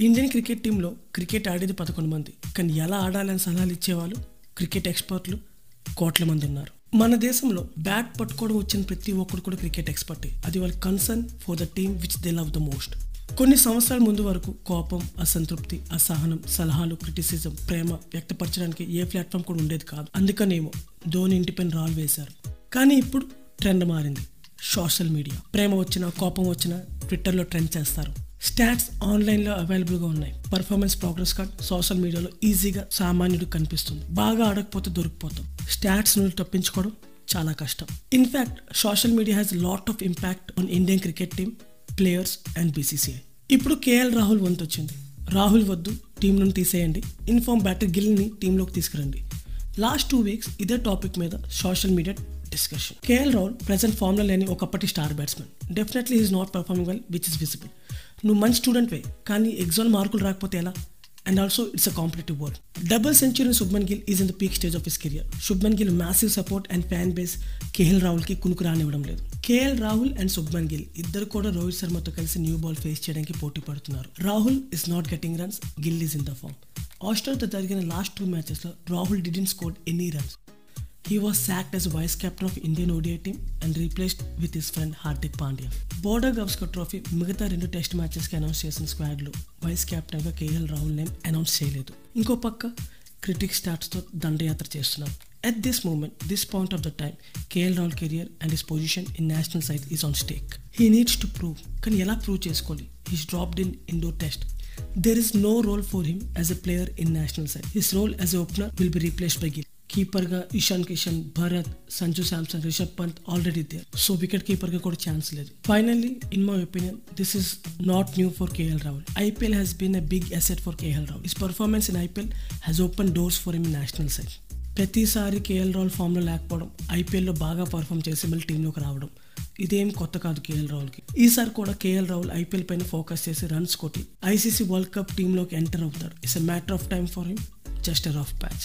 Indian cricket టీంలో cricket ఆడేది పదకొండు మంది. కానీ ఎలా ఆడాలని సలహాలు ఇచ్చేవాళ్ళు? క్రికెట్ ఎక్స్పర్ట్లు కోట్ల మంది ఉన్నారు. మన దేశంలో బ్యాట్ పట్టుకోవడం వచ్చిన ప్రతి ఒక్కరు కూడా క్రికెట్ ఎక్స్పర్టే. అది వాళ్ళ concern for the team which they love the most. కొన్ని సంవత్సరాల ముందు వరకు కోపం అసంతృప్తి అసహనం సలహాలు క్రిటిసిజం ప్రేమ వ్యక్తపరచడానికి ఏ ప్లాట్ఫామ్ కూడా ఉండేది కాదు. అందుకనేమో ధోని ఇంటిపైన రాళ్ళు వేశారు. కానీ ఇప్పుడు ట్రెండ్ మారింది. Social media. ప్రేమ వచ్చినా కోపం వచ్చినా ట్విట్టర్లో ట్రెండ్ చేస్తారు. స్టాట్స్ ఆన్లైన్లో అవైలబుల్గా ఉన్నాయి. పర్ఫార్మెన్స్ ప్రోగ్రెస్ కార్డ్ సోషల్ మీడియాలో ఈజీగా సామాన్యుడు కనిపిస్తుంది. బాగా ఆడకపోతే దొరికిపోతాం. స్టాట్స్ నుండి తప్పించుకోవడం చాలా కష్టం. In fact social media has lot of impact on Indian cricket team players and BCCI ఇప్పుడు కేఎల్ రాహుల్ వంతు వచ్చింది. రాహుల్ వద్దు టీం నుండి తీసేయండి. ఇన్ఫార్మ్ బ్యాటర్ గిల్ని టీంలోకి తీసుకురండి. లాస్ట్ టూ వీక్స్ ఇదే టాపిక్ మీద social media discussion KL Rahul present ఫామ్లో లేని ఒకప్పటి star batsmen definitely is not performing well which is visible నువ్వు మంచి స్టూడెంట్ వే కానీ ఎగ్జామ్ మార్కులు రాకపోతే ఎలా? And also it's a competitive world double century Shubman Gill is in the peak stage of his career Shubman Gill massive support and fan base KL రాహుల్కి కునుకు రానివ్వడం లేదు. కేఎల్ రాహుల్ అండ్ శుభ్మన్ గిల్ ఇద్దరు కూడా రోహిత్ శర్మతో కలిసి న్యూ బాల్ ఫేస్ చేయడానికి పోటీ పడుతున్నారు. Rahul is not getting runs Gill is in the form ఆస్ట్రేలియాతో జరిగిన last two మ్యాచెస్లో Rahul didn't score any runs He was sacked as vice captain of Indian ODI team and replaced with his friend Hardik Pandya. Border Gavaskar trophy మిగతా రెండు test మ్యాచెస్కి announce చేసిన స్క్వాడ్లో vice కెప్టెన్గా KL Rahul name announce చేయలేదు. ఇంకో పక్క critic స్టార్ట్స్తో దండయాత్ర చేస్తున్నారు at this moment this point of the time KL Rahul career and his position in national side is on stake he needs to prove కానీ ఎలా ప్రూవ్ చేసుకోవాలి? He's dropped in Indore test there is no role for him as a player in national side his role as a opener will be replaced by Gill కీపర్గా Ishan Kishan Bharat Sanju Samson Rishabh Pant already there so wicket కీపర్గా కూడా chance లేదు finally in my opinion this is not new for KL Rahul IPL has been a big asset for KL Rahul his performance in IPL has open doors for him national side ప్రతిసారి KL Rahul ఫామ్లో లేకపోవడం ఐపీఎల్లో బాగా perform చేసి మళ్ళీ టీంలోకి రావడం ఇదేం కొత్త కాదు కేఎల్ రాహుల్కి ఈసారి కూడా కేఎల్ రాహుల్ ఐపీఎల్ పైన ఫోకస్ చేసి రన్స్ కొట్టి ఐసీసీ వరల్డ్ కప్ టీంలోకి ఎంటర్ అవుతాడు. It's a matter of time for him just a rough patch